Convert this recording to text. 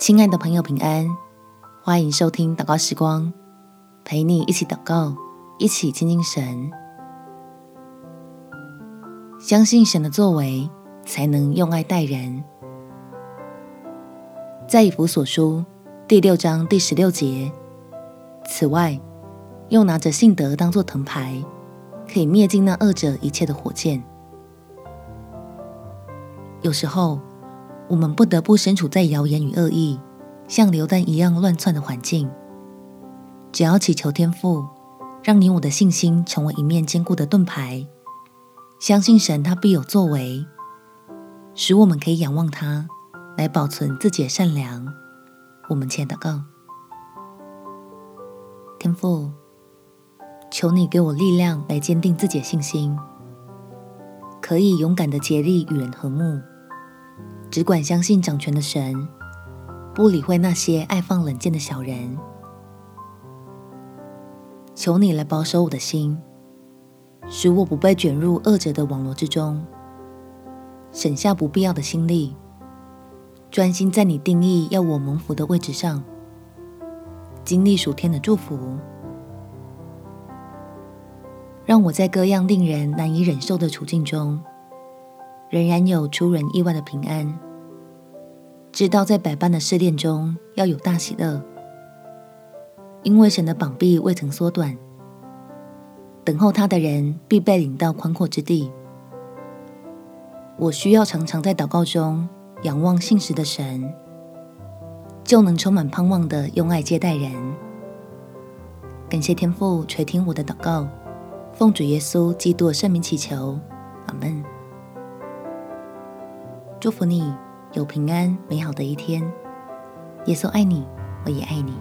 亲爱的朋友，平安！欢迎收听祷告时光，陪你一起祷告，一起亲近神。相信神的作为，才能用爱待人。在以弗所书第六章第十六节，此外，又拿着信德当作藤牌，可以灭尽那恶者一切的火箭。有时候，我们不得不身处在谣言与恶意像流弹一样乱窜的环境，只要祈求天父，让你我的信心成为一面坚固的盾牌，相信神他必有作为，使我们可以仰望他，来保存自己的善良。我们前祷告，天父，求你给我力量来坚定自己的信心，可以勇敢的竭力与人和睦。只管相信掌权的神，不理会那些爱放冷箭的小人。求你来保守我的心，使我不被卷入恶者的网罗之中，省下不必要的心力，专心在你定义要我蒙福的位置上，经历属天的祝福，让我在各样令人难以忍受的处境中。仍然有出人意外的平安，知道在百般的试炼中要有大喜乐，因为神的膀臂未曾缩短，等候他的人必被领到宽阔之地。我需要常常在祷告中仰望信实的神，就能充满盼望的用爱接待人。感谢天父垂听我的祷告，奉主耶稣基督的圣名祈求，阿门。祝福你有平安美好的一天。耶稣爱你，我也爱你。